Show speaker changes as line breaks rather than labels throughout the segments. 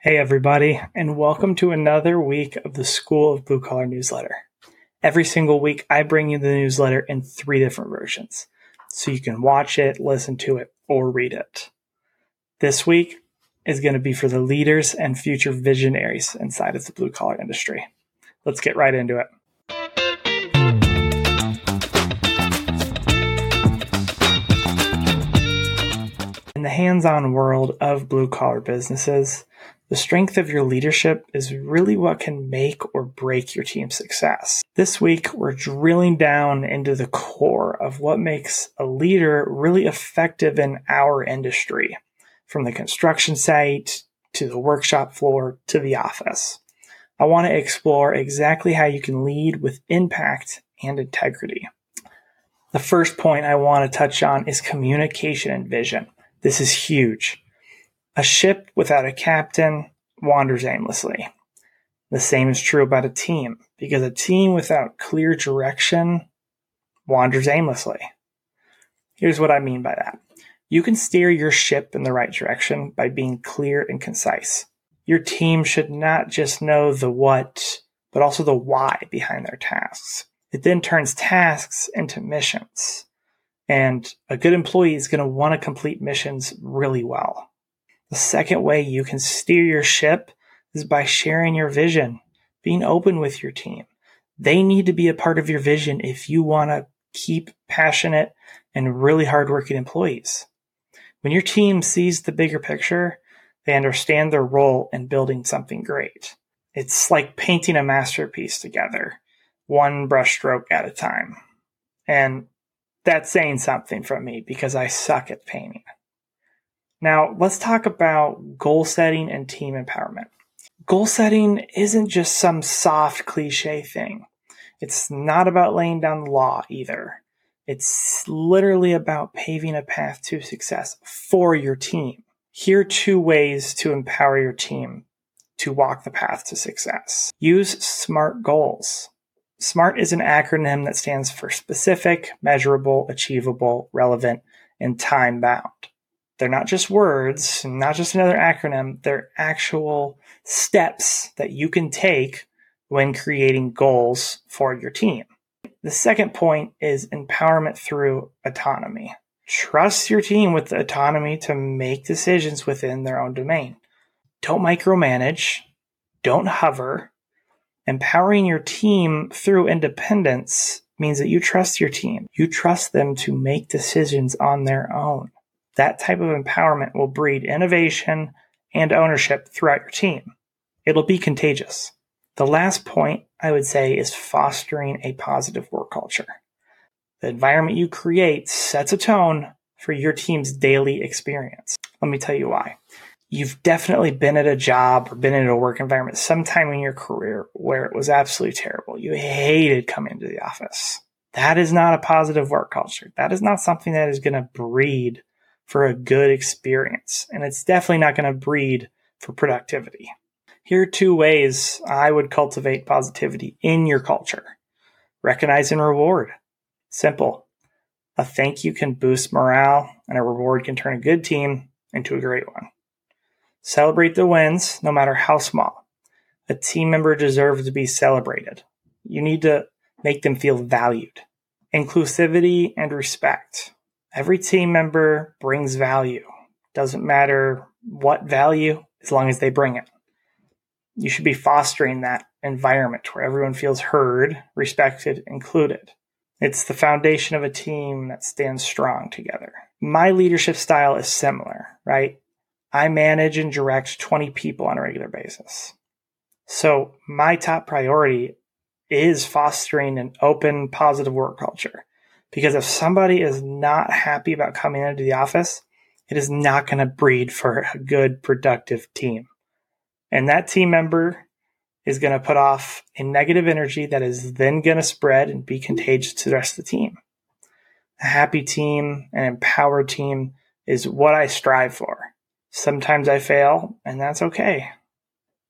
Hey, everybody, and welcome to another week of the School of Blue Collar newsletter. Every single week, I bring you the newsletter in three different versions, so you can watch it, listen to it, or read it. This week is going to be for the leaders and future visionaries inside of the blue collar industry. Let's get right into it. In the hands on world of blue collar businesses, the strength of your leadership is really what can make or break your team's success. This week, we're drilling down into the core of what makes a leader really effective in our industry, from the construction site to the workshop floor to the office. I want to explore exactly how you can lead with impact and integrity. The first point I want to touch on is communication and vision. This is huge. A ship without a captain wanders aimlessly. The same is true about a team, because a team without clear direction wanders aimlessly. Here's what I mean by that. You can steer your ship in the right direction by being clear and concise. Your team should not just know the what, but also the why behind their tasks. It then turns tasks into missions. And a good employee is going to want to complete missions really well. The second way you can steer your ship is by sharing your vision, being open with your team. They need to be a part of your vision if you want to keep passionate and really hardworking employees. When your team sees the bigger picture, they understand their role in building something great. It's like painting a masterpiece together, one brushstroke at a time. And that's saying something from me because I suck at painting. Now, let's talk about goal setting and team empowerment. Goal setting isn't just some soft cliche thing. It's not about laying down the law either. It's literally about paving a path to success for your team. Here are two ways to empower your team to walk the path to success. Use SMART goals. SMART is an acronym that stands for specific, measurable, achievable, relevant, and time bound. They're not just words, not just another acronym. They're actual steps that you can take when creating goals for your team. The second point is empowerment through autonomy. Trust your team with the autonomy to make decisions within their own domain. Don't micromanage. Don't hover. Empowering your team through independence means that you trust your team. You trust them to make decisions on their own. That type of empowerment will breed innovation and ownership throughout your team. It'll be contagious. The last point I would say is fostering a positive work culture. The environment you create sets a tone for your team's daily experience. Let me tell you why. You've definitely been at a job or been in a work environment sometime in your career where it was absolutely terrible. You hated coming into the office. That is not a positive work culture. That is not something that is going to breed for a good experience. And it's definitely not going to breed for productivity. Here are two ways I would cultivate positivity in your culture recognize and reward. Simple. A thank you can boost morale, and a reward can turn a good team into a great one. Celebrate the wins, no matter how small. A team member deserves to be celebrated. You need to make them feel valued. Inclusivity and respect. Every team member brings value. Doesn't matter what value, as long as they bring it. You should be fostering that environment where everyone feels heard, respected, included. It's the foundation of a team that stands strong together. My leadership style is similar, right? I manage and direct 20 people on a regular basis. So my top priority is fostering an open, positive work culture. Because if somebody is not happy about coming into the office, it is not going to breed for a good, productive team. And that team member is going to put off a negative energy that is then going to spread and be contagious to the rest of the team. A happy team, an empowered team is what I strive for. Sometimes I fail, and that's okay.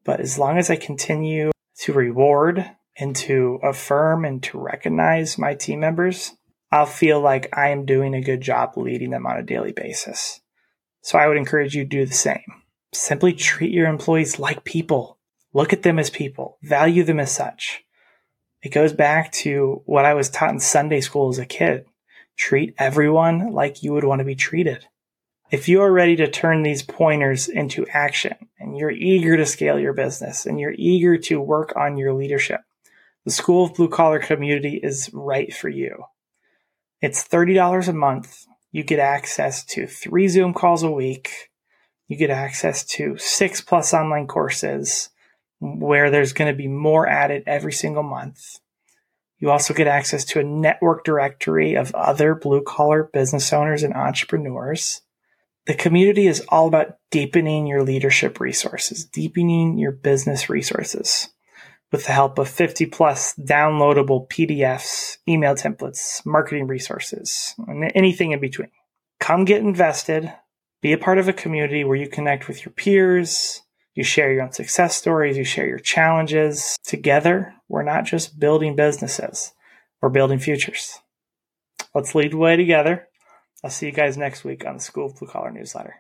But as long as I continue to reward and to affirm and to recognize my team members, I'll feel like I am doing a good job leading them on a daily basis. So I would encourage you to do the same. Simply treat your employees like people. Look at them as people. Value them as such. It goes back to what I was taught in Sunday school as a kid. Treat everyone like you would want to be treated. If you are ready to turn these pointers into action and you're eager to scale your business and you're eager to work on your leadership, the School of Blue Collar Community is right for you. It's $30 a month. You get access to three Zoom calls a week. You get access to six plus online courses where there's going to be more added every single month. You also get access to a network directory of other blue collar business owners and entrepreneurs. The community is all about deepening your leadership resources, deepening your business resources with the help of 50 plus downloadable PDFs, email templates, marketing resources, and anything in between. Come get invested, be a part of a community where you connect with your peers, you share your own success stories, you share your challenges. Together, we're not just building businesses, we're building futures. Let's lead the way together. I'll see you guys next week on the School of Blue Collar newsletter.